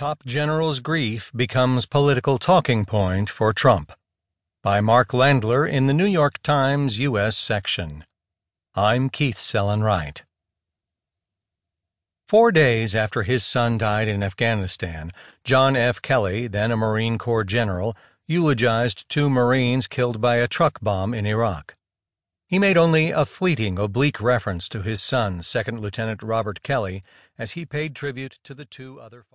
Top General's Grief Becomes Political Talking Point for Trump by Mark Landler in the New York Times U.S. section. I'm Keith Sellon-Wright. Four days after his son died in Afghanistan, John F. Kelly, then a Marine Corps general, eulogized two Marines killed by a truck bomb in Iraq. He made only a fleeting oblique reference to his son, Second Lieutenant Robert Kelly, as he paid tribute to the two other